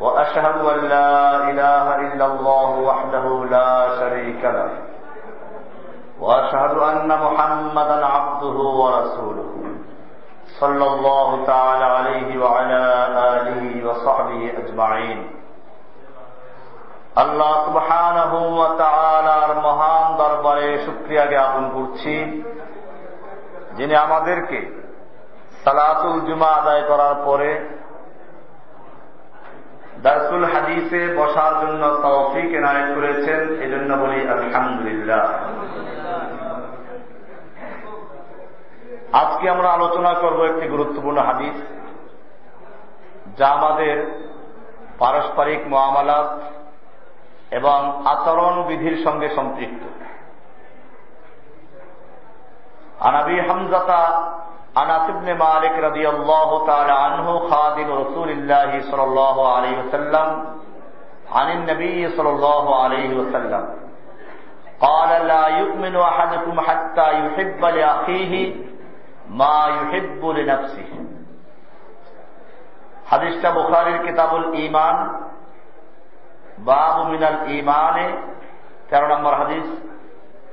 وأشهد أن لا إله إلا الله وحده لا شريك له. وأشهد أن محمدا عبده ورسوله. صلى الله تعالى عليه وعلى آله وصحبه أجمعين. আল্লাহ সুবহানাহ ওয়া তাআলার মহান দরবারে শুকরিয়া জ্ঞাপন করছি যিনি আমাদেরকে সালাতুল দারসুল হাদিসে বসার জন্য তৌফিক এনায়ত করেছেন, এজন্য বলি আলহামদুলিল্লাহ। আজকে আমরা আলোচনা করব একটি গুরুত্বপূর্ণ হাদিস, যা আমাদের পারস্পরিক মহামালাত এবং আচরণ বিধির সঙ্গে সম্পৃক্ত। আনাবি হামজাতা আনাস ইবনে মালিক রাদিয়াল্লাহু তাআলা আনহু খাদিম রাসূলিল্লাহ সাল্লাল্লাহু আলাইহি ওয়াসাল্লাম عن النبي صلى الله عليه وسلم قال لا يؤمن أحدكم حتى يحب لأخيه ما يحب لنفسه হাদিসটা বুখারীর কিতাবুল ঈমান বাবু মিনাল ঈমানে তেরো নম্বর হাদিস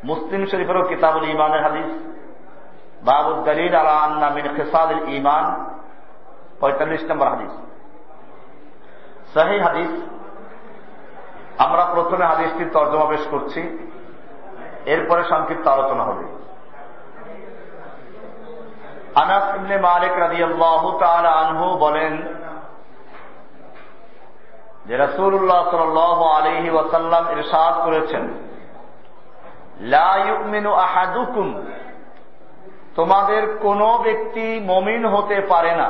মুসলিম শরীফেরও কিতাবুল ঈমানের হাদিস বাবু দলিল আলা মিন খিসাদুল ঈমান, পঁয়তাল্লিশ নম্বর হাদিস। সহি হাদিস, আমরা প্রথমে হাদিসটির তর্জমা পেশ করছি, এরপরে সংক্ষিপ্ত আলোচনা হবে। আনাস ইবনে মালিক রাদিয়াল্লাহু তাআলা আনহু বলেন যে রাসূলুল্লাহ সাল্লাল্লাহু আলাইহি ওয়াসাল্লাম ইরশাদ করেছেন, লা ইউমিনু আহাদুকুম তোমাদের কোন ব্যক্তি মমিন হতে পারে না।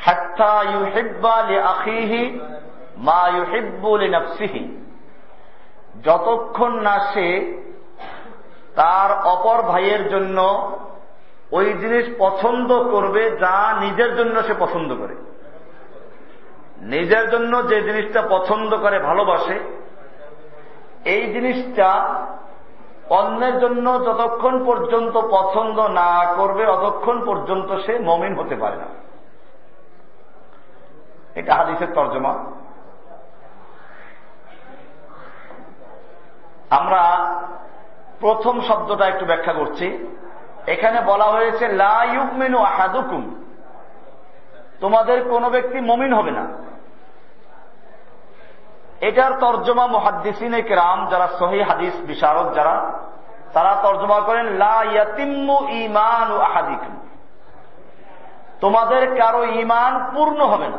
হাত্তা ইউহিব্বা লিআখিহি মা ইউহিব্বু লিনাফসিহি। যতক্ষণ না সে তার অপর ভাইয়ের জন্য ওই জিনিস পছন্দ করবে যা নিজের জন্য সে পছন্দ করে। নিজের জন্য যে জিনিসটা পছন্দ করে, ভালোবাসে, এই জিনিসটা অন্যের জন্য যতক্ষণ পর্যন্ত পছন্দ না করবে ততক্ষণ পর্যন্ত সে মমিন হতে পারে না। এটা হাদিসের তর্জমা। আমরা প্রথম শব্দটা একটু ব্যাখ্যা করছি। এখানে বলা হয়েছে, লা ইউকমিনু আহাদুকুম। তোমাদের কোনো ব্যক্তি মমিন হবে না। এটার তর্জমা মহাদ্দিসিন রাম যারা সহি হাদিস বিশারদ, যারা, তারা তর্জমা করেন, লা ইয়াতিম্মু ইমান ও আহাদিকুম। তোমাদের কারও ইমান পূর্ণ হবে না।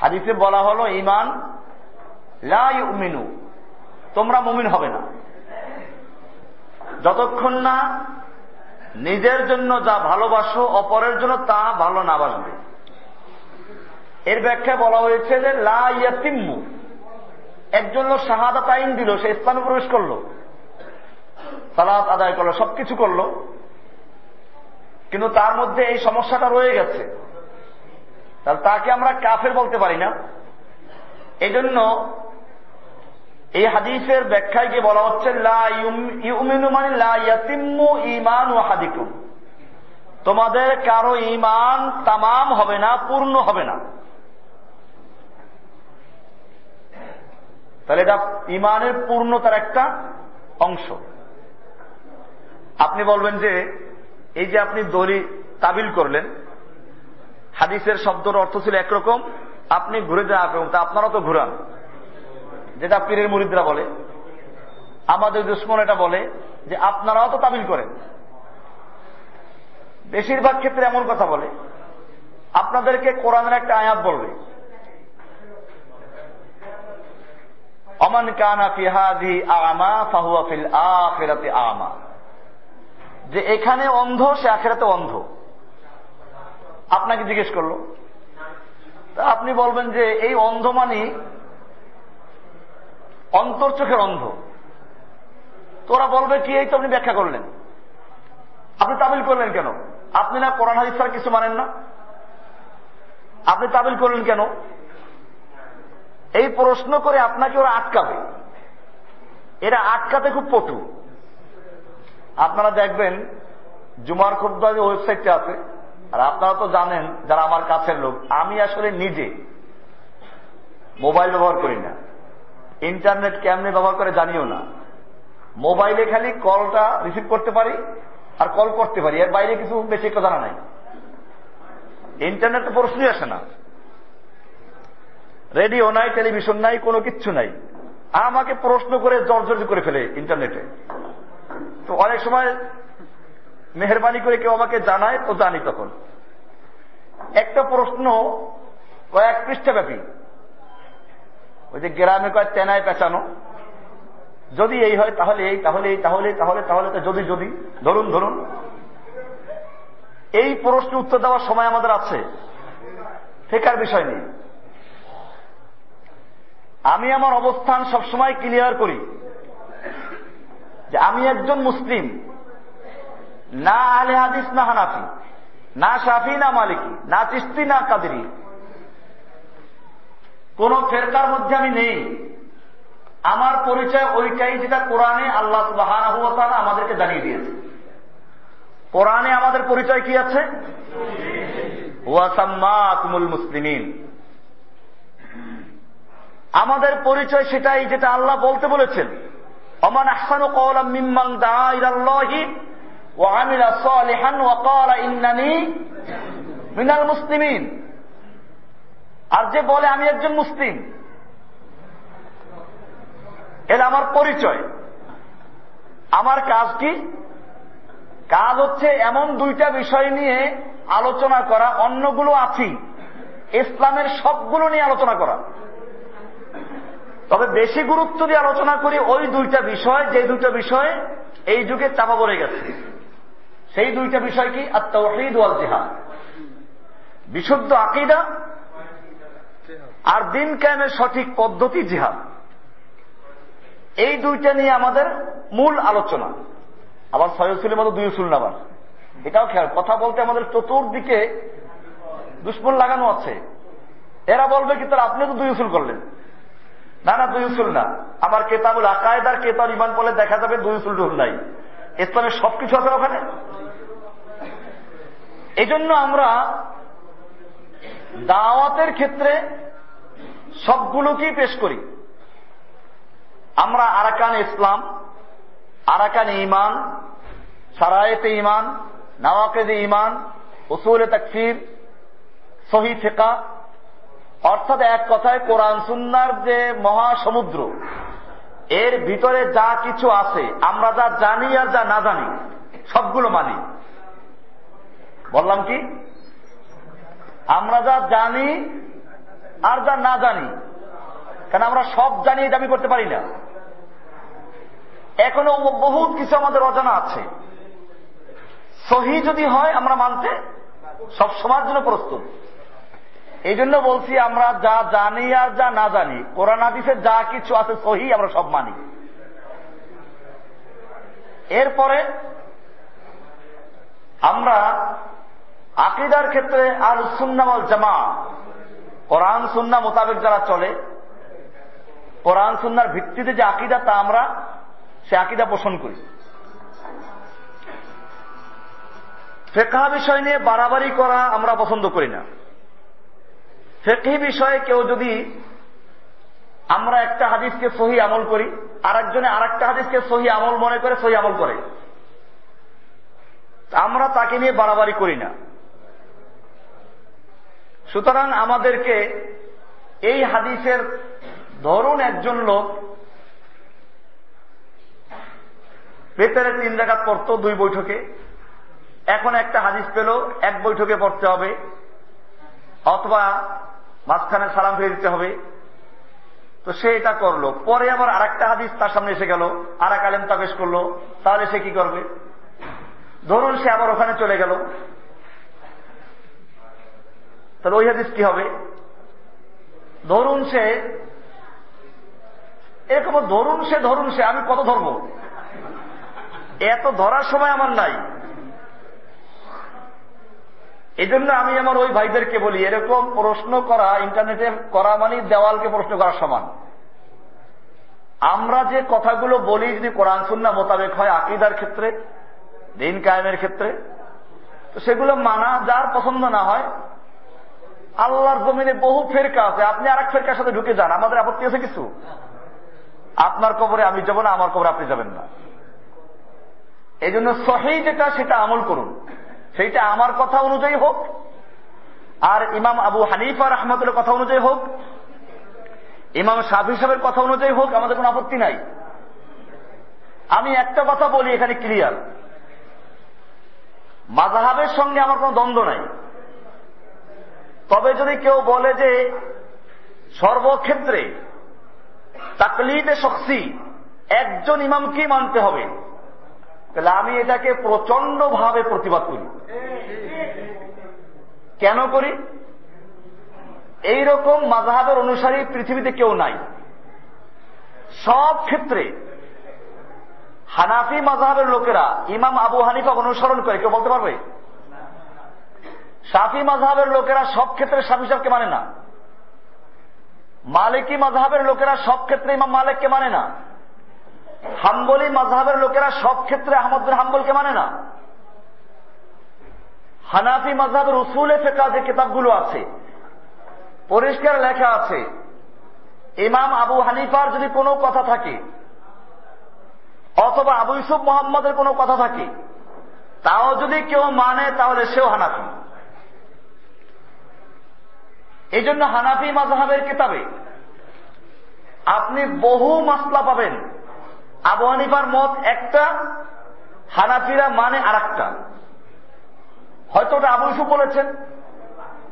হাদিসে বলা হলো ইমান লা ইউমিনু, তোমরা মুমিন হবে না। যতক্ষণ না নিজের জন্য যা ভালোবাসো, অপরের জন্য তা ভালো না বাসবে। ব্যাখ্যা বলা হয়েছে যে লা ইয়াতিম্মু। একজন লোক শাহাদাত আইন দিল, সে ইসলামে প্রবেশ করল। সালাত আদায় করল, সবকিছু করল। কিন্তু তার মধ্যে এই সমস্যাটা রয়ে গেছে। তাহলে তাকে আমরা কাফের বলতে পারি না। এই জন্য এই হাদিসের ব্যাখ্যায় গিয়ে বলা হচ্ছে মানে তোমাদের কারও ইমান তামাম হবে না, পূর্ণ হবে না। তাহলে এটা ইমানের পূর্ণতার একটা অংশ। আপনি বলবেন যে, এই যে আপনি দড়ি তাবিল করলেন, হাদিসের শব্দর অর্থ ছিল একরকম, আপনি ঘুরে যান একরকম তা আপনারা তো ঘুরান। যেটা পীরের মুরিদরা বলে, আমাদের দুশ্মন এটা বলে যে আপনারাও তো তাবিল করেন। বেশিরভাগ ক্ষেত্রে এমন কথা বলে, আপনাদেরকে কোরআনের একটা আয়াত বলবে। যে এখানে অন্ধ, সে আখেরাতে অন্ধ। আপনাকে জিজ্ঞেস করল। আপনি বলবেন যে এই অন্ধ মানি অন্তর চোখের অন্ধ। তোরা বলবে কি, এই তো আপনি ব্যাখ্যা করলেন। আপনি তামিল করলেন কেন? আপনি না কোরআন ছাড়া কিছু মানেন না? আপনি তামিল করলেন কেন? এই প্রশ্ন করে আপনাকে ওরা আটকাবে। এরা আটকাতে খুব পটু। আপনারা দেখবেন, জুমার খুদ্া ওয়েবসাইটটা আছে, আর আপনারা তো জানেন যারা আমার কাছের লোক, আমি আসলে নিজে মোবাইল ব্যবহার করি না। ইন্টারনেট কেমনে ব্যবহার করে জানিও না। মোবাইলে খালি কলটা রিসিভ করতে পারি আর কল করতে পারি, এর বাইরে কিছু বেশি একটা জানা নাই। ইন্টারনেট তো প্রশ্নই আসে না। রেডিও নাই, টেলিভিশন নাই, কোনো কিচ্ছু নাই। আমাকে প্রশ্ন করে জর্জর করে ফেলে ইন্টারনেটে। তো অনেক সময় মেহরবানি করে কেউ আমাকে জানায়, তো জানি তখন। একটা প্রশ্ন কয়েক পৃষ্ঠা ব্যাপী ওই যে গ্রামে কয়েক তেনায় পেঁচানো। যদি এই হয়, তাহলে এই তাহলে এই, তাহলে তাহলে তাহলে যদি যদি। ধরুন ধরুন। এই প্রশ্ন উত্তর দেওয়ার সময় আমাদের আছে। ফেকার বিষয় নেই আমি আমার অবস্থান সবসময় ক্লিয়ার করি। যে আমি একজন মুসলিম। না আলে হাদিস, না হানাফি। না সাফি না মালিকি। না চিস্তি, না কাদেরি। কোন ফেরকার মধ্যে আমি নেই। আমার পরিচয় ওইটাই যেটা কোরআনে আল্লাহ সুবাহান আমাদেরকে জানিয়ে দিয়েছে। কোরআনে আমাদের পরিচয় কি আছে? ওয়াসাম্মাকুমুল মুসলিমিন। আমাদের পরিচয় সেটাই যেটা আল্লাহ বলতে বলেছেন। অমান আহসানু কওলাম মিম্মান দা ইলাল্লাহি ওয়া আমিলা সালিহান ওয়া ক্বালা ইন্নানি মিনাল মুসলিমিন। আর যে বলে আমি একজন মুসলিম এটা আমার পরিচয়। আমার কাজ কি? কাজ হচ্ছে এমন দুইটা বিষয় নিয়ে আলোচনা করা, অন্যগুলো আছি। ইসলামের সবগুলো নিয়ে আলোচনা করা। তবে বেশি গুরুত্ব দিয়ে আলোচনা করি ওই দুইটা বিষয়, যে দুইটা বিষয় এই যুগে চাপা পড়ে গেছে। সেই দুইটা বিষয় কি? আত্মাহিদ ওয়াল জিহাদ। বিশুদ্ধ আকিদা আর দিন কায়েমের সঠিক পদ্ধতি জিহাদ। এই দুইটা নিয়ে আমাদের মূল আলোচনা। আবার সয়সুলের মতো দুই উসুল নাবার এটাও খেয়াল, কথা বলতে আমাদের চতুর্দিকে দুশ্মন লাগানো আছে। এরা বলবে কি তার আপনি তো দুই উসুল করলেন। না না, দুই উসুল না। আমার কেতাবুল আকায়দার কেতাব ইমান বলে দেখা যাবে দুই উসুল টুল নাই। ইসলামের সবকিছু আছে ওখানে। এই জন্য আমরা দাওয়াতের ক্ষেত্রে সবগুলোকেই পেশ করি। আমরা আরাকান ইসলাম, আরাকান ইমান সারায়েতে ইমান নওয়াকেদ ইমান উসুল তকফির সহি ফেকা অর্থাৎ এক কথায় কোরআন সুন্নার যে মহাসমুদ্র, এর ভিতরে যা কিছু আছে, আমরা যা জানি আর যা না জানি, সবগুলো মানি। বললাম কি? আমরা যা জানি আর যা না জানি, কেন আমরা সব জানি দাবি করতে পারি না। এখনও বহুত কিছু আমাদের অজানা আছে। সহি যদি হয়, আমরা মানতে সব সময়ের জন্য প্রস্তুত। এই জন্য বলছি, আমরা যা জানি আর যা না জানি, কোরআন হাদিসে যা কিছু আছে সহি, আমরা সব মানি। এরপরে আমরা আকিদার ক্ষেত্রে আর সুন্নামল জামা, কোরআন সুন্না মোতাবেক যারা চলে, কোরআন সুন্নার ভিত্তিতে যে আকিদা, তা আমরা সে আকিদা পোষণ করি। ফেকা বিষয় নিয়ে বাড়াবাড়ি করা আমরা পছন্দ করি না। ফেকি বিষয়ে কেউ যদি আমরা একটা হাদিসকে সহি আমল করি আর একজনে আর একটা হাদিসকে সহি আমল মনে করে সহি আমল করে। আমরা তাকে নিয়ে বাড়াবাড়ি করি না। সুতরাং আমাদেরকে এই হাদিসের ধরুন একজন লোক বেতারে তিন জায়গা পড়তো দুই বৈঠকে, এখন একটা হাদিস পেল, এক বৈঠকে পড়তে হবে, অথবা মাঝখানে সালাম ফিরে দিতে হবে। তো সে এটা করল। পরে আবার আর একটা হাদিস তার সামনে এসে গেল। আর এক আলেম তাবেশ করল। তাহলে সে কি করবে? ধরুন সে আবার ওখানে চলে গেল। তাহলে ওই হাদিস কি হবে? ধরুন সে, এরকম ধরুন সে ধরুন সে, আমি কত ধরব? এত ধরার সময় আমার নাই। এই জন্য আমি আমার ওই ভাইদেরকে বলি, এরকম প্রশ্ন করা, ইন্টারনেটে করা মানে দেওয়ালকে প্রশ্ন করা সমান। আমরা যে কথাগুলো বলি যদি কোরআন সুন্না মোতাবেক হয়, আকিদার ক্ষেত্রে, দিন কায়েমের ক্ষেত্রে, তো সেগুলো মানা, যার পছন্দ না হয়, আল্লাহর জমিনে বহু ফেরকা আছে। আপনি আর এক ফেরকার সাথে ঢুকে যান, আমাদের আপত্তি আছে কিছু? আপনার কবরে আমি যাব না, আমার কবরে আপনি যাবেন না। এই জন্য সহি যেটা, সেটা আমল করুন। সেইটা আমার কথা অনুযায়ী হোক, আর ইমাম আবু হানিফা রহমতুল্লাহ কথা অনুযায়ী হোক, ইমাম সাফি সাহেবের কথা অনুযায়ী হোক, আমাদের কোনো আপত্তি নাই। আমি একটা কথা বলি এখানে ক্লিয়ার। মাজাহাবের সঙ্গে আমার কোনো দ্বন্দ্ব নাই। তবে যদি কেউ বলে যে সর্বক্ষেত্রে তাকলিদে শক্সি একজন ইমামকেই মানতে হবে তাহলে আমি এটাকে প্রচণ্ড ভাবে প্রতিবাদ করি। কেন করি? এইরকম মাজাহাবের অনুসারী পৃথিবীতে কেউ নাই। সব ক্ষেত্রে হানাফি মাজাহাবের লোকেরা ইমাম আবু হানিফা অনুসরণ করে, কেউ বলতে পারবে? সাফি মাঝহাবের লোকেরা সব ক্ষেত্রে সাফি সাহেবকে মানে না। মালিকি মাঝহাবের লোকেরা সব ক্ষেত্রে ইমাম মালিককে মানে না। হাম্বলি মাঝহাবের লোকেরা সব ক্ষেত্রে আহমদ বিন হাম্বলকে মানে না। হানাফি মাঝহাবের উসুলে ফেকা যে কিতাবগুলো আছে, পরিষ্কার লেখা আছে, ইমাম আবু হানিফার যদি কোনো কথা থাকে, অথবা আবু ইসুফ মোহাম্মদের কোনো কথা থাকে, তাও যদি কেউ মানে তাহলে সেও হানাফি। এই জন্য হানাফি মাজহাবের কিতাবে আপনি বহু মাসলা পাবেন। আবু হানিফার মত একটা, হানাফিরা মানে আর একটা হয়তো ওটা আবু ইসুফ বলেছেন,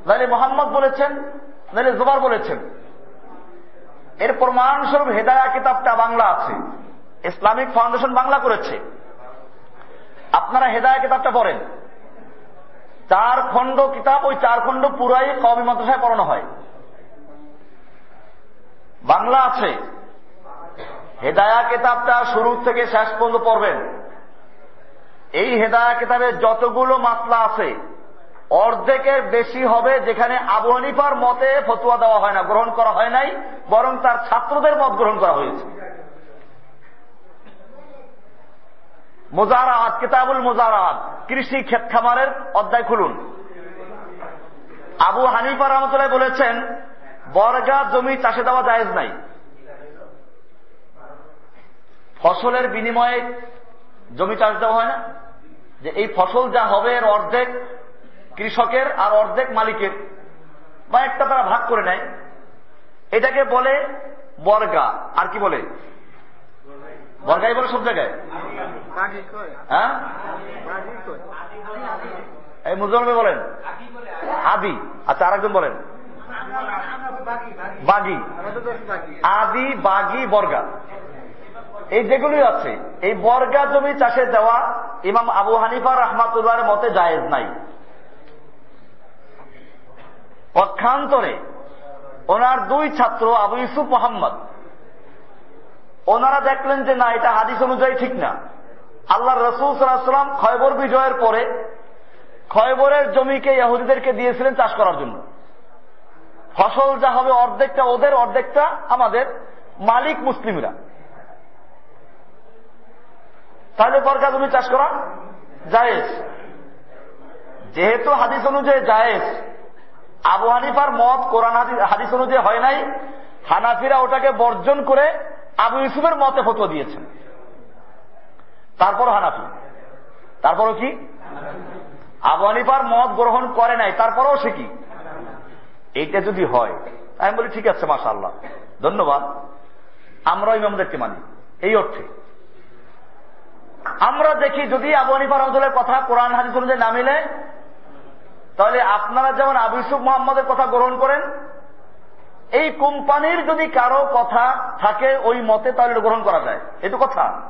নাহলে মোহাম্মদ বলেছেন, নাহলে জোবার বলেছেন। এর প্রমাণস্বরূপ হেদায়া কিতাবটা বাংলা আছে। ইসলামিক ফাউন্ডেশন বাংলা করেছে। আপনারা হেদায়া কিতাবটা পড়েন। চার খণ্ড কিতাব, ওই চার খণ্ড পুরাই কবি মাদ্রাসায় পড়ানো হয়। বাংলা আছে। হেদায়া কেতাবটা শুরু থেকে শেষ পর্যন্ত পড়বেন। এই হেদায়া কিতাবে যতগুলো মাসলা আছে, অর্ধেকের বেশি হবে যেখানে আবু হানিফার মতে ফতুয়া দেওয়া হয় না, গ্রহণ করা হয় নাই, বরং তার ছাত্রদের মত গ্রহণ করা হয়েছে। মোজারাত, কিতাবুল মোজারাত, কৃষি ক্ষেত খামারের অধ্যায় খুলুন। আবু হানিফা রহমতুল্লাহ বলেছেন, বর্গা জমি চাষে দেওয়া জায়েজ নাই। ফসলের বিনিময়ে জমি চাষ দেওয়া হয় না? যে এই ফসল যা হবে এর অর্ধেক কৃষকের আর অর্ধেক মালিকের। বা একটা তারা ভাগ করে নেয়। এটাকে বলে বর্গা। আর কি বলে? বর্গাই বলে সব জায়গায়? হ্যাঁ? এই মুজলমে বলেন। আদি। আচ্ছা আরেকজন বলেন। বাগি। আদি বাগি বর্গা। এই যেগুলি আছে, এই বর্গা জমি চাষে দেওয়া ইমাম আবু হানিফা রহমাতুল্লাহ মতে জায়েজ নাই। পক্ষান্তরে ওনার দুই ছাত্র, আবু ইউসুফ মোহাম্মদ, ওনারা দেখলেন যে না, এটা হাদিস অনুযায়ী ঠিক না। আল্লাহ রসুল সাল্লাম খয়বর বিজয়ের পরে খয়বরের জমিকে ইহুদিদেরকে দিয়েছিলেন চাষ করার জন্য। ফসল যা হবে অর্ধেকটা ওদের, অর্ধেকটা আমাদের মালিক মুসলিমরা। তাহলে বরকা জমি চাষ করা? জায়েজ। যেহেতু হাদিস অনুযায়ী জায়েজ, আবু হানিফার মত কোরআন হাদিস অনুযায়ী হয় নাই, হানাফিরা ওটাকে বর্জন করে আবু ইউসুফের মতে ফটো দিয়েছেন। তারপর হানাফি। তারপরও কি? আবু হানিফার মত গ্রহণ করে নাই, তারপরেও সে কি? এইটা যদি হয়, আমি বলি ঠিক আছে মাসা আল্লাহ ধন্যবাদ। আমরা ইমামদেরকে মানি। এই অর্থে। আমরা দেখি যদি আবু হানিফা রহমতুল্লাহ কথা কোরআন হাদিস অনুযায়ী না মিলে, তাহলে আপনারা যেমন আবু ইউসুফ মোহাম্মদের কথা গ্রহণ করেন, এই কোম্পানির যদি কারও কথা থাকে ওই মতে, তাহলে গ্রহণ করা যায়। এটু কথা।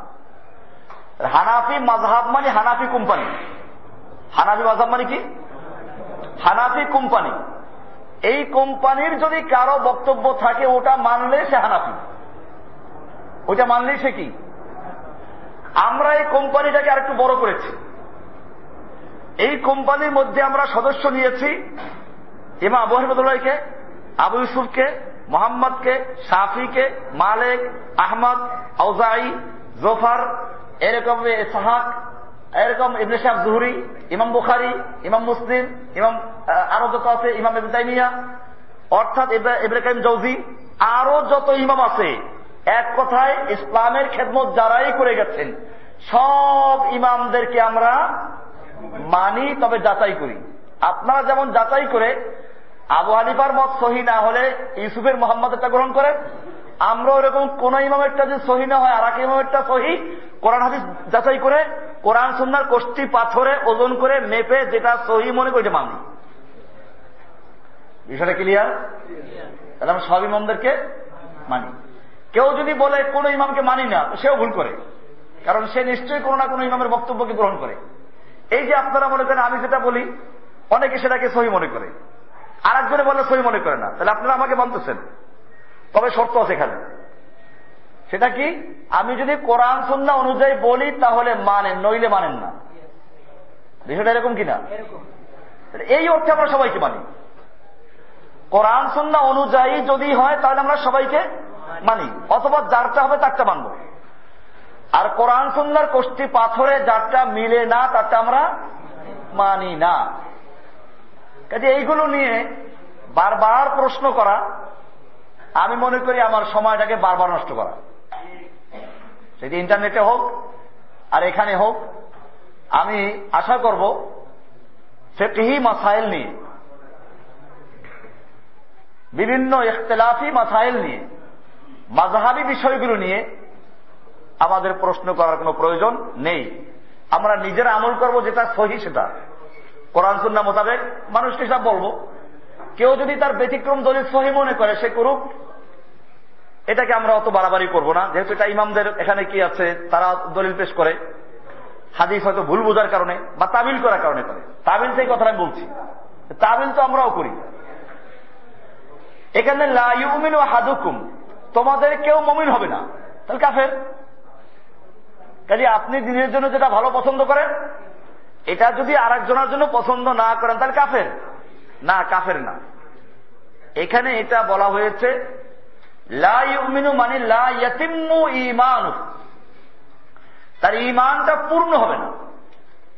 হানাফি মাঝহাব মানে হানাফি কোম্পানি। হানাফি মাঝহাব মানে কি? হানাফি কোম্পানি। এই কোম্পানির যদি কারও বক্তব্য থাকে, ওটা মানলে সে হানাফি। ওটা মানলেই সে কি? আমরা এই কোম্পানিটাকে আরেকটু বড় করেছি। এই কোম্পানির মধ্যে আমরা সদস্য নিয়েছি ইমা আবু আহমদুল্লাহকে আবু ইউসুফকে, মোহাম্মদকে, শাফিকে, মালেক, আহমদ, আউজাই, জোফার, এরকম সাহাক এরকম ইবনে সাহেব জুহরি, ইমাম বুখারি, ইমাম মুসলিম, ইমাম আরও যত আছে, ইমাম ইবনে অর্থাৎ ইব্রাহিম জৌজি আরও যত ইমাম আছে এক কথায় ইসলামের খেদমত যারাই করে গেছেন, সব ইমামদেরকে আমরা মানি, তবে যাচাই করি। আপনারা যেমন যাচাই করে, আবু হানিফার মত সহি না হলে ইউসুফের মোহাম্মদেরটা গ্রহণ করেন। আমরা ওরকম কোন ইমামেরটা যে সহি না হয় আর এক ইমামেরটা সহি, কোরআন হাদিস যাচাই করে, কোরআন সুন্নার কোষ্ঠী পাথরে ওজন করে মেপে যেটা সহি মনে করি মানি। বিষয়টা ক্লিয়ার তাহলে আমরা সব ইমামদেরকে মানি। কেউ যদি বলে কোন ইমামকে মানি না সেও ভুল করে। কারণ সে নিশ্চয়ই কোনো না কোনো ইমামের বক্তব্যকে গ্রহণ করে। এই যে আপনারা মনে করেন আমি যেটা বলি অনেকে সেটাকে সহি মনে করে। আর একজনে বলে সহি মনে করে না। তাহলে আপনারা আমাকে মানতেছেন। তবে শর্ত আছে এখানে। সেটা কি? আমি যদি কোরআন সন্না অনুযায়ী বলি তাহলে মানেন নইলে মানেন না। বিষয়টা এরকম কিনা? এই অর্থে আমরা সবাইকে মানি। কোরআন সন্না অনুযায়ী যদি হয় তাহলে আমরা সবাইকে মানি, অথবা যারটা হবে তারটা মানব। আর কোরআন সুন্দর কোষ্ঠী পাথরে যারটা মিলে না, তারটা আমরা মানি না। কাজে এইগুলো নিয়ে বারবার প্রশ্ন করা, আমি মনে করি আমার সময়টাকে বারবার নষ্ট করা। সেটি ইন্টারনেটে হোক, আর এখানে হোক, আমি আশা করব ফেকহি মাসাইল নিয়ে, বিভিন্ন ইখতলাফি মাসাইল নিয়ে মাঝহাবি বিষয়গুলো নিয়ে আমাদের প্রশ্ন করার কোনো প্রয়োজন নেই। আমরা নিজেরা আমল করব যেটা সহি সেটা। কোরআন সুন্না মোতাবেক মানুষকে সব বলব। কেউ যদি তার ব্যতিক্রম দলিল সহি মনে করে, সে করুক। এটাকে আমরা অত বাড়াবাড়ি করব না। যেহেতু এটা ইমামদের এখানে কি আছে, তারা দলিল পেশ করে। হাদিস হয়তো ভুল বোঝার কারণে বা তাবিল করার কারণে করে। তাবিল সেই কথাটা আমি বলছি। তাবিল তো আমরাও করি। এখানে লাইমিন ও হাদুকুম তোমাদের কেউ মমিন হবে না। তাহলে কাফের? কাজে আপনি দিনের জন্য যেটা ভালো পছন্দ করেন, এটা যদি আর একজনের জন্য পছন্দ না করেন, তাহলে কাফের? না কাফের না। এখানে এটা বলা হয়েছে লাইমিনু মানে লাইমু ইমান তার ইমানটা পূর্ণ হবে না।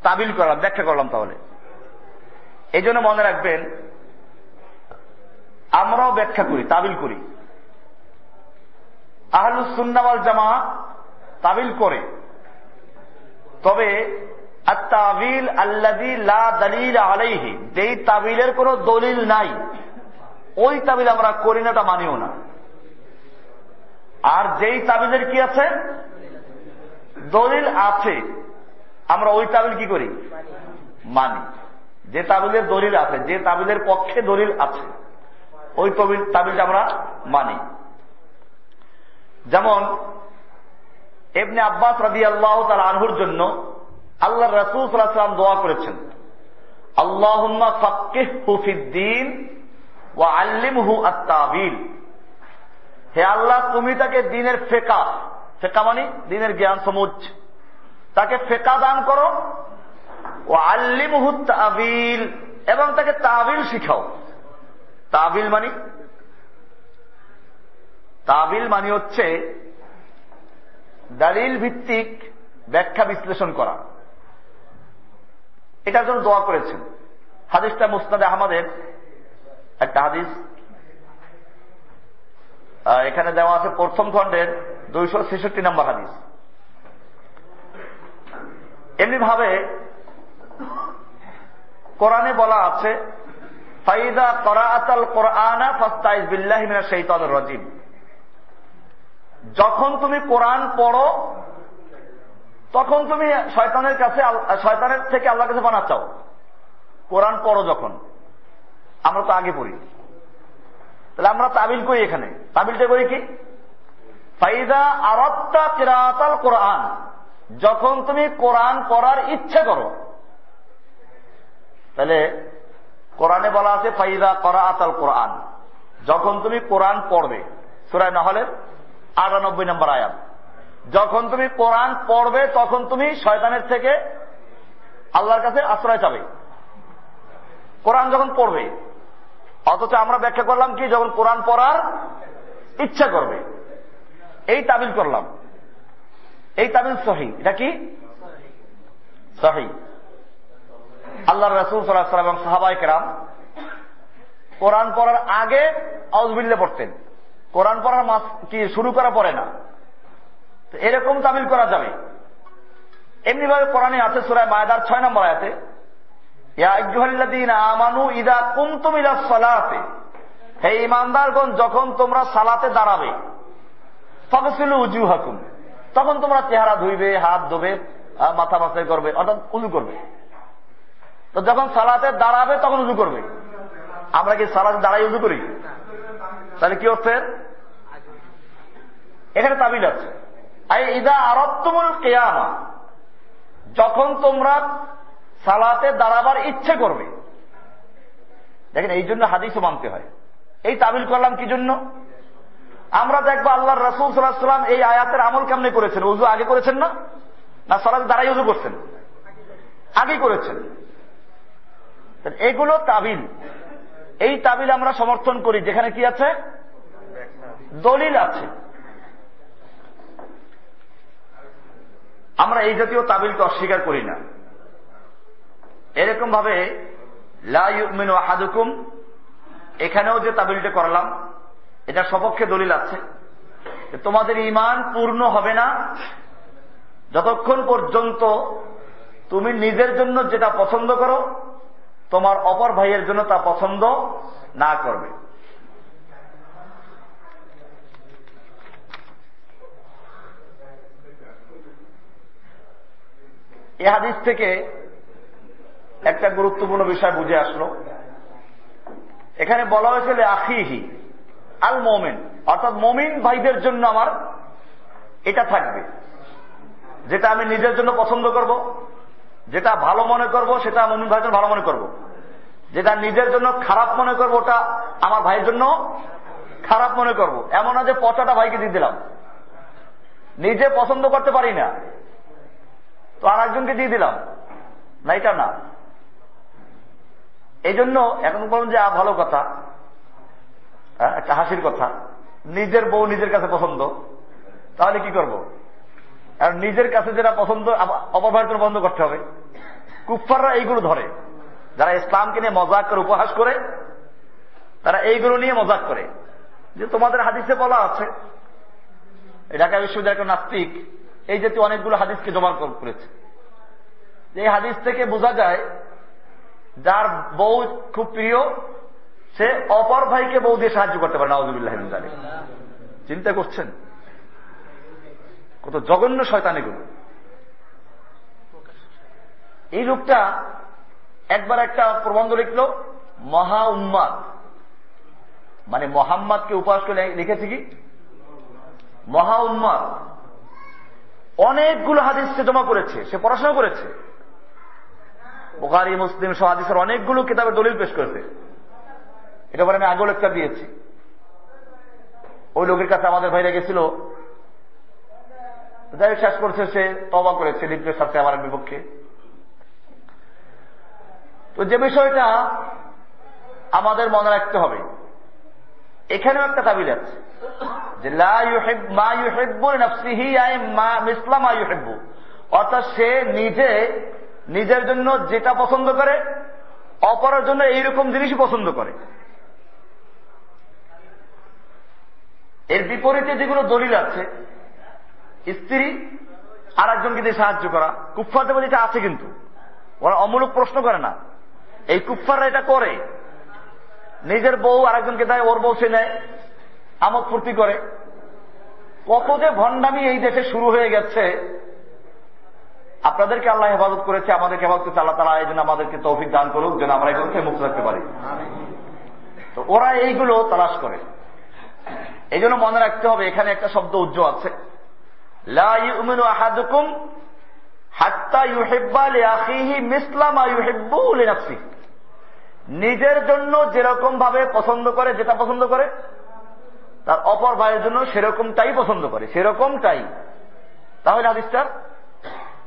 তাবিল করলাম ব্যাখ্যা করলাম তাহলে। এই জন্য মনে রাখবেন, আমরাও ব্যাখ্যা করি, তাবিল করি। আহলুসুন্নাওয়াল জামা তাবিল করে। তবে তাবিল আল্লাদি লা দলিল আলাইহি, যেই তাবিলের কোন দলিল নাই, ওই তাবিল আমরা করি না, তা মানিও না। আর যেই তাবিলের কি আছে? দলিল আছে। আমরা ওই তাবিল কি করি? মানি। যে তাবিলের দলিল আছে, যে তাবিলের পক্ষে দলিল আছে, ওই তবিল তাবিলটা আমরা মানি। যেমন এমনি আব্বাস রাদি আল্লাহ তার আনহুর জন্য আল্লাহ রসুল সাল্লাম দোয়া করেছেন। আল্লাহ হুফিদ্দিন ও হু আল্লাহ, তুমি তাকে দিনের ফেকা ফেকা মানে দিনের জ্ঞান সমুজ তাকে ফেকা দান করো ও আল্লিম তাবিল, এবং তাকে তাবিল শিখাও। তাবিল মানি তাবিল মানে হচ্ছে দালিল ভিত্তিক ব্যাখ্যা বিশ্লেষণ করা। এটার জন্য দোয়া করেছেন। হাদিসটা মুস্তাদ আহমদের একটা হাদিস। এখানে দেওয়া আছে প্রথম খণ্ডের দুইশো ছেষট্টি নম্বর হাদিস। এমনি ভাবে কোরআনে বলা আছে, ফাইদা করাআতাল কোরআনা ফাস্তাইজ বিল্লাহি মিনাশ শাইতানির রাজিম। যখন তুমি কোরআন পড়ো, তখন তুমি শয়তানের কাছে শয়তানের থেকে আল্লাহর কাছে বানা চাও। কোরআন পড়ো যখন। আমরা তো আগে পড়ি। তাহলে আমরা তাবিল করি এখানে। তাবিলটা করি কি? ফাইদা আরত্তা কিরাতাল কোরআন। যখন তুমি কোরআন পড়ার ইচ্ছে করো, তাহলে কোরআনে বলা আছে ফাইদা করা আতাল কোরআন। যখন তুমি কোরআন পড়বে সুরায় নহলের আটানব্বই নম্বর আয়াত। যখন তুমি কোরআন পড়বে, তখন তুমি শয়তানের থেকে আল্লাহর কাছে আশ্রয় চাবে। কোরআন যখন পড়বে, অথচ আমরা ব্যাখ্যা করলাম কি, যখন কোরআন পড়ার ইচ্ছা করবে। এই তাবিল করলাম। এই তাবিল সহি। এটা কি? সহি। আল্লাহ রসুল সাল্লাহ এবং সাহাবাই কেরাম কোরআন পড়ার আগে আউজবিল্লে পড়তেন। কোরআন পড়ার মাস কি শুরু করা পড়ে না। এরকম তামিল করা যাবে। এমনি ভাবে কোরআনে আছে সুরায় মায়দার ছয় নম্বর ইমানদারগণ যখন তোমরা সালাতে দাঁড়াবে ফকসিলু উজু হাকুম তখন তোমরা চেহারা ধুইবে, হাত ধোবে মাথা মাথায় করবে, অর্থাৎ উজু করবে। তো যখন সালাতে দাঁড়াবে, তখন উজু করবে। আমরা কি সালাতে দাঁড়াই উজু করি? তাহলে কি হচ্ছে এখানে তাবিল আছে। ইদা আরত্তমুল কেয়ামা। যখন তোমরা সালাতে দাঁড়াবার ইচ্ছে করবে। দেখেন, এই জন্য হাদিসও মানতে হয়। এই তাবিল করলাম কি জন্য? আমরা দেখব আল্লাহ রসুল সাল্লাহাম এই আয়াতের আমল কেমনে করেছেন? উজু আগে করেছেন না? না সালাতে দাঁড়াই উজু করছেন? আগে করেছেন। এগুলো তাবিল। এই তাবিল আমরা সমর্থন করি। যেখানে কি আছে? দলিল আছে। আমরা এই জাতীয় তাবিলকে অস্বীকার করি না। এরকম ভাবে লাইমিন হাদুকুম এখানেও যে তাবিলটা করলাম এটা সপক্ষে দলিল আছে। তোমাদের ইমান পূর্ণ হবে না, যতক্ষণ পর্যন্ত তুমি নিজের জন্য যেটা পছন্দ করো তোমার অপর ভাইয়ের জন্য তা পছন্দ না করবে। এ হাদিস থেকে একটা গুরুত্বপূর্ণ বিষয় বুঝে আসলো। এখানে বলা হয়েছিল আখিহি, আল মোমেন। অর্থাৎ মমিন ভাইদের জন্য আমার এটা থাকবে, যেটা আমি নিজের জন্য পছন্দ করব। যেটা ভালো মনে করব, সেটা মমিন ভাইয়ের জন্য ভালো মনে করব। যেটা নিজের জন্য খারাপ মনে করব, ওটা আমার ভাইয়ের জন্য খারাপ মনে করব। এমন না যে পচাটা ভাইকে দিয়ে দিলাম। নিজে পছন্দ করতে পারি না। তো আর একজনকে দিয়ে দিলাম। না, এটা না। এই জন্য এখন বলুন যে ভালো কথা। একটা হাসির কথা। নিজের বউ নিজের কাছে পছন্দ। তাহলে কি করব? আর নিজের কাছে যেটা পছন্দ অপব্যবহার বন্ধ করতে হবে। কুফাররা এইগুলো ধরে। যারা ইসলামকে নিয়ে মজাক করে, উপহাস করে, তারা এইগুলো নিয়ে মজাক করে। যে তোমাদের হাদিসে বলা আছে ঢাকা বিশ্ববিদ্যালয় নাস্তিক, এই জাতীয় অনেকগুলো হাদিসকে জমা করেছে। এই হাদিস থেকে বোঝা যায়, যার বউ খুব প্রিয়, সে অপর ভাইকে বউ দিয়ে সাহায্য করতে পারে নওয়াজুবিল্লাহ চিন্তা করছেন? কত জঘন্য শয়তান এগুলো। এই লোকটা একবার একটা প্রবন্ধ লিখল, মহা উম্মাদ। মানে মোহাম্মদকে উপহাস করে লিখেছে কি? মহা উম্মাদ। অনেকগুলো হাদিস সে জমা করেছে, সে পড়াশোনা করেছে। বোখারি, মুসলিম সহ হাদিসের অনেকগুলো কিতাবের দলিল পেশ করেছে। এটা পরে আমি আগেও লেকচার দিয়েছি। ওই লোকের কাছে আমাদের ভাইরা গেছিল যাই শেষ করছে সে তবা করেছে লিপ্তের সাথে আমার বিপক্ষে। তো যে বিষয়টা আমাদের মনে রাখতে হবে, এখানেও একটা তাবিল আছে, যে অর্থাৎ সে নিজে, নিজের জন্য যেটা পছন্দ করে, অপরের জন্য এইরকম জিনিসই পছন্দ করে। এর বিপরীতে যেগুলো দলিল আছে স্ত্রী আর একজনকে দিয়ে সাহায্য করা। কুফারদের মধ্যে এটা আছে কিন্তু। ওরা অমূলক প্রশ্ন করে না। এই কুফাররা এটা করে। নিজের বউ আরেকজনকে দেয়, ওর বউ সে নেয়। আমোদ ফুর্তি করে। কত যে ভণ্ডামি এই দেশে শুরু হয়ে গেছে। আপনাদেরকে আল্লাহ হেফাজত করেছে, আমাদেরকে হেফাজত করছে, আল্লাহ তালা এই জন্য আমাদেরকে তৌফিক দান করুক, যেন আমরা এগুলো থেকে মুক্ত রাখতে পারি। তো ওরা এইগুলো তালাশ করে। এই জন্য মনে রাখতে হবে, এখানে একটা শব্দ উজ্জ্ব আছে। লিনাফসিহি নিজের জন্য যেরকম ভাবে পছন্দ করে, যেটা পছন্দ করে, তার অপর ভাইয়ের জন্য সেরকমটাই পছন্দ করে, সেরকমটাই। তাহলে হাদিসটার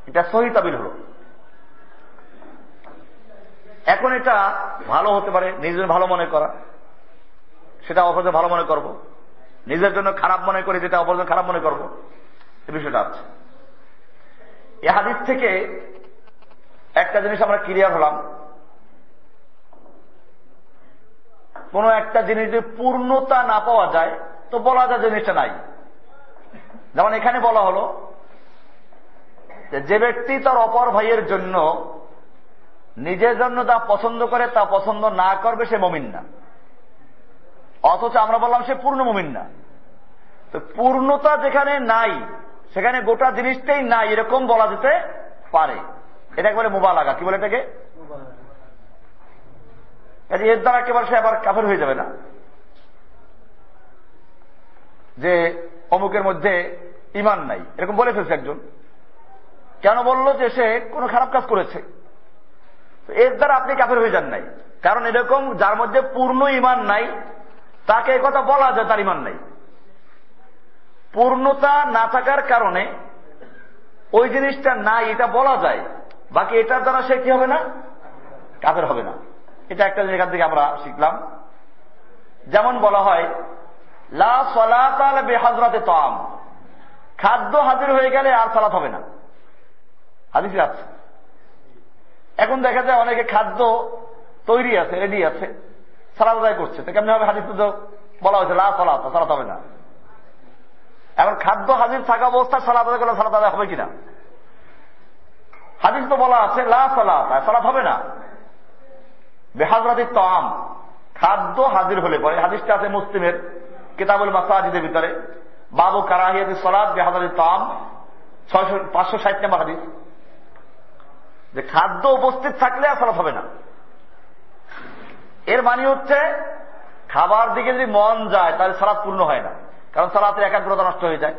এটা সহি তাবিল হল। এখন এটা ভালো হতে পারে, নিজের ভালো মনে করা। সেটা অপরদের ভালো মনে করব। নিজের জন্য খারাপ মনে করি, যেটা অপরদের খারাপ মনে করব। বিষয়টা আছে। এ হাদিস থেকে একটা জিনিস আমরা ক্লিয়ার হলাম। কোন একটা জিনিস যদি পূর্ণতা না পাওয়া যায়, তো বলা যায় জিনিসটা নাই। যেমন এখানে বলা হলো যে ব্যক্তি তার অপর ভাইয়ের জন্য নিজের জন্য তা পছন্দ করে তা পছন্দ না করবে, সে মমিন না। অথচ আমরা বললাম সে পূর্ণ মমিন না। তো পূর্ণতা যেখানে নাই সেখানে গোটা জিনিসটাই নাই, এরকম বলা যেতে পারে। এটা একবারে মোবা লাগা কি বলে এটাকে? এর দ্বারা একেবারে সে আবার কাফের হয়ে যাবে না। যে অমুকের মধ্যে ইমান নাই। এরকম বলে ফেলছে একজন। কেন বলল যে সে কোনো খারাপ কাজ করেছে? এর দ্বারা আপনি কাফের হয়ে যান নাই। কারণ এরকম যার মধ্যে পূর্ণ ইমান নাই, তাকে কথা বলা যায় তার ইমান নাই। পূর্ণতা না থাকার কারণে ওই জিনিসটা নাই এটা বলা যায়। বাকি এটার দ্বারা সে কি হবে না? কাফের হবে না। এটা একটা জায়গা থেকে আমরা শিখলাম। যেমন বলা হয়, লা সলাতাল বেহাজরাতে তাম খাদ্য হাজির হয়ে গেলে আর সালাত হবে না। হাদিস আছে। এখন দেখা যায় অনেকে খাদ্য তৈরি আছে রেডি আছে সালাদ করছে। তো কেমনি হবে হাদিস তো বলা হয়েছে, লা সলাত, সালাত হবে না। এখন খাদ্য হাজির থাকা অবস্থা সালাদ আদায় করলে সালাদ আদায় হবে কিনা? হাদিস তো বলা আছে, লা সালাত সালাত হবে না। বেহাজরাতি তাম খাদ্য হাজির হলে পরে, হাদিসটা আছে মুসলিমের, কিতাবুল মাসাজিদের ভিতরে। বাবু কারাহিয়াতি সলাদ বেহাজারি তাম ছয়শো, পাঁচশো ষাট নম্বর হাদিস। যে খাদ্য উপস্থিত থাকলে আর সালাত হবে না। এর মানে হচ্ছে, খাবার দিকে যদি মন যায়, তাহলে সালাদ পূর্ণ হয় না। কারণ সালাতের একাগ্রতা নষ্ট হয়ে যায়।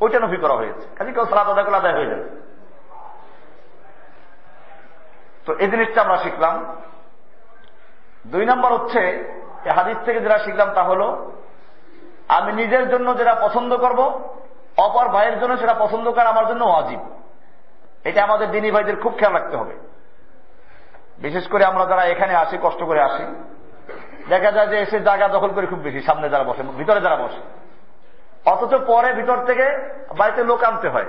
ওইটা নফি করা হয়েছে। খালি কেউ সালাত আদায় করলে আদায় হয়ে যায় তো এই জিনিসটা আমরা শিখলাম। দুই নম্বর হচ্ছে হাদিস থেকে যেটা শিখলাম তা হল, আমি নিজের জন্য যেটা পছন্দ করব, অপর ভাইয়ের জন্য সেটা পছন্দ করা আমার জন্য অজীব এটা আমাদের দিনী ভাইদের খুব খেয়াল রাখতে হবে। বিশেষ করে আমরা যারা এখানে আসি, কষ্ট করে আসি দেখা যায় যে এসে জায়গা দখল করে খুব বেশি, সামনে যারা বসে, ভিতরে যারা বসে। অথচ পরে ভিতর থেকে বাড়িতে লোক আনতে হয়।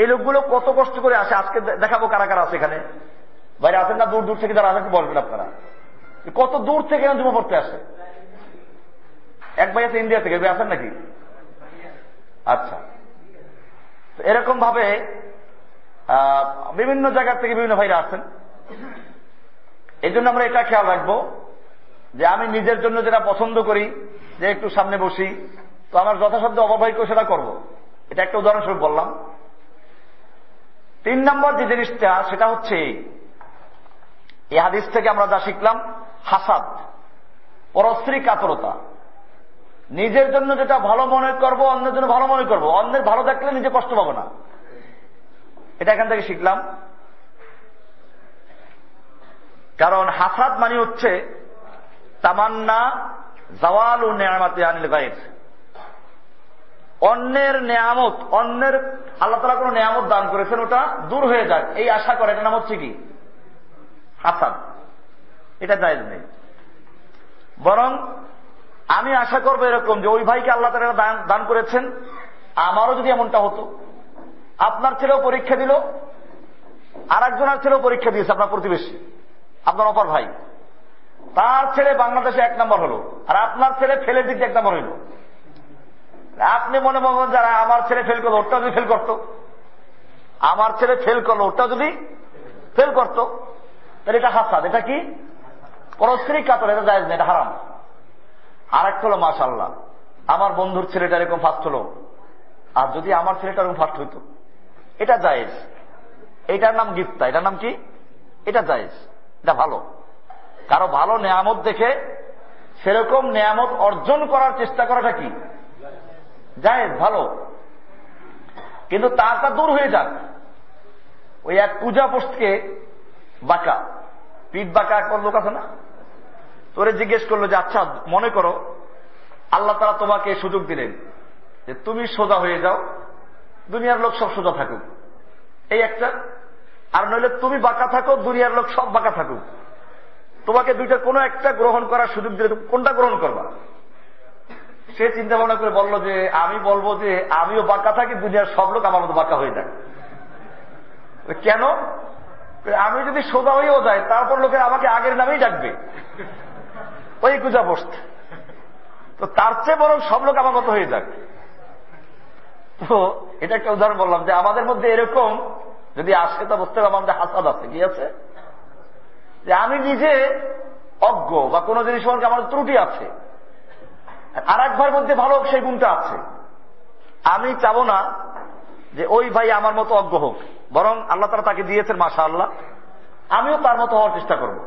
এই লোকগুলো কত কষ্ট করে আসে, আজকে দেখাবো কারা কারা আছে এখানে। বাইরে আসেন না, দূর দূর থেকে যারা আসেন বলবেন আপনারা। কত দূর থেকে জমা পড়তে আসে। এক ভাই আছে ইন্ডিয়া থেকে আসেন নাকি? আচ্ছা। এরকম ভাবে বিভিন্ন জায়গা থেকে বিভিন্ন ভাইরা আসেন। এই জন্য আমরা এটা খেয়াল রাখব। যে আমি নিজের জন্য যেটা পছন্দ করি, যে একটু সামনে বসি, তো আমার যথাসাধ্য অববাহিক সেটা করব। এটা একটা উদাহরণস্বরূপ বললাম। তিন নম্বর যে জিনিসটা, সেটা হচ্ছে এই। হাদিস থেকে আমরা যা শিখলাম, হাসাদ পরশ্রী কাতরতা। নিজের জন্য যেটা ভালো মনে করব, অন্যের জন্য ভালো মনে করব। অন্যের ভালো দেখলে নিজে কষ্ট পাবো না। এটা এখান থেকে শিখলাম। কারণ হাসাদ মানে হচ্ছে তামান্না জওয়াল ও নেয়ামাতে আনিল গায়ের অন্যের নেয়ামত, অন্যের আল্লাহ তালা কোন নেয়ামত দান করেছেন, ওটা দূর হয়ে যাক এই আশা করে এটা নাম হচ্ছে কি? হাসাদ এটা জায়জ নেই। বরং আমি আশা করব এরকম যে, ওই ভাইকে আল্লাহ তালা দান করেছেন, আমারও যদি এমনটা হতো। আপনার ছেলেও পরীক্ষা দিল আর একজনের ছেলেও পরীক্ষা দিয়েছে আপনার প্রতিবেশী, আপনার অপর ভাই। তার ছেলে বাংলাদেশে এক নম্বর হলো, আর আপনার ছেলে ফেলের দিক এক নম্বর হইল। আপনি মনে মনে যারা আমার ছেলে ফেল করল ওটা যদি ফেল করতো। আমার ছেলে ফেল করল ওটা যদি ফেল করতো। তাহলে এটা হাসাদ এটা কি? পরশ্রী কাতর, এটা যায় না, এটা হারাম। আর একটা হলো মাশাল্লাহ আমার বন্ধুর ছেলেটা এরকম ফার্স্ট হলো, আর যদি আমার ছেলেটা এরকম ফার্স্ট হইতো, এটা জায়েজ। এটার নাম গিফতা এটার নাম কি? এটা জায়েজ, এটা ভালো। কারও ভালো নেয়ামত দেখে সেরকম নেয়ামত অর্জন করার চেষ্টা করাটা কি? জায়েজ, ভালো। কিন্তু তারটা দূর হয়ে যাক। ওই এক পূজা পোস্টকে বাঁকা। পিঠ বাঁকা এক লোক আছে না? তোরে জিজ্ঞেস করল যে আচ্ছা মনে করো, আল্লাহ তারা তোমাকে সুযোগ দিলেন যে তুমি সোজা হয়ে যাও, দুনিয়ার লোক সব সোজা থাকুক। এই একটা। আর নইলে তুমি বাঁকা থাকো, দুনিয়ার লোক সব বাঁকা থাকুক। তোমাকে দুইটা কোনো একটা গ্রহণ করার সুযোগ দিলে কোনটা গ্রহণ করবা? সে চিন্তা ভাবনা করে বলল যে, আমি বলব যে, আমিও বাঁকা থাকি, দুনিয়ার সব লোক আমার মতো বাঁকা হয়ে যায়। কেন? আমি যদি সোজা হয়েও যাই, তারপর লোকে আমাকে আগের নামেই ডাকবে। ওই গুজা বসতে। তো তার চেয়ে বরং সব লোক আমার মতো হয়ে যাক। তো এটা একটা উদাহরণ বললাম যে, আমাদের মধ্যে এরকম যদি আসে, তা বুঝতে পারলাম যে হাসাদ আছে, কি আছে? যে আমি নিজে অজ্ঞ বা কোন জিনিস সম্পর্কে আমার ত্রুটি আছে। আর এক ভাইয়ের মধ্যে ভালো সেই গুণটা আছে। আমি চাবো না যে ওই ভাই আমার মতো অজ্ঞ হোক, বরং আল্লাহ তারা তাকে দিয়েছেন মাসা আল্লাহ আমিও তার মতো হওয়ার চেষ্টা করব।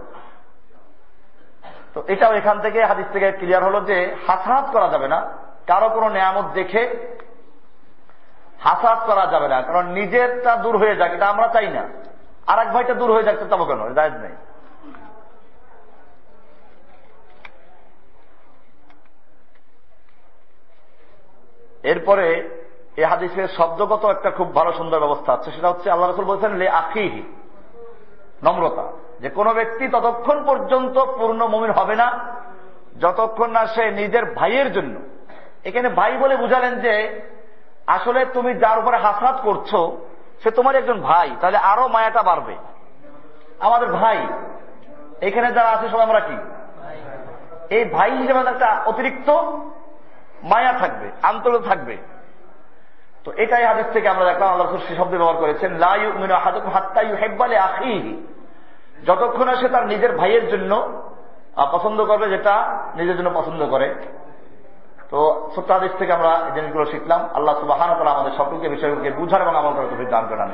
তো এটাও এখান থেকে হাদিস থেকে ক্লিয়ার হলো যে হাসাহাত করা যাবে না। কারও কোনো নিয়ামত দেখে হাসাহাত করা যাবে না, কারণ নিজেরটা দূর হয়ে যাক, এটা আমরা চাই না। আর এক ভাইটা দূর হয়ে যাচ্ছে তবে কেন? জায়জ নেই। এরপরে এই হাদিসের শব্দগত একটা খুব ভালো সুন্দর ব্যবস্থা আছে সেটা হচ্ছে আল্লাহ রসুল বলছেন লে আখিহি নম্রতা। যে কোনো ব্যক্তি ততক্ষণ পর্যন্ত পূর্ণ মমিন হবে না যতক্ষণ না সে নিজের ভাইয়ের জন্য। এখানে ভাই বলে বুঝালেন যে আসলে তুমি যার উপরে হাসরাত করছ সে তোমার একজন ভাই তাহলে আরও মায়াটা বাড়বে। আমাদের ভাই এখানে যারা আছে সব আমরা কি? এই ভাই হিসেবে একটা অতিরিক্ত মায়া থাকবে আন্তরিক থাকবে। তো এটাই হাদিস থেকে আমরা দেখলাম, আল্লাহ সে শব্দ ব্যবহার করেছেন হাত্তাই হেব্বালে আখি যতক্ষণ সে তার নিজের ভাইয়ের জন্য পছন্দ করবে যেটা নিজের জন্য পছন্দ করে। তো হাদিস থেকে আমরা জিনিসগুলো শিখলাম। আল্লাহ সুবাহ আমাদের সকলকে, বিষয়গুলোকে বুঝার এবং আমল করার দান করেন।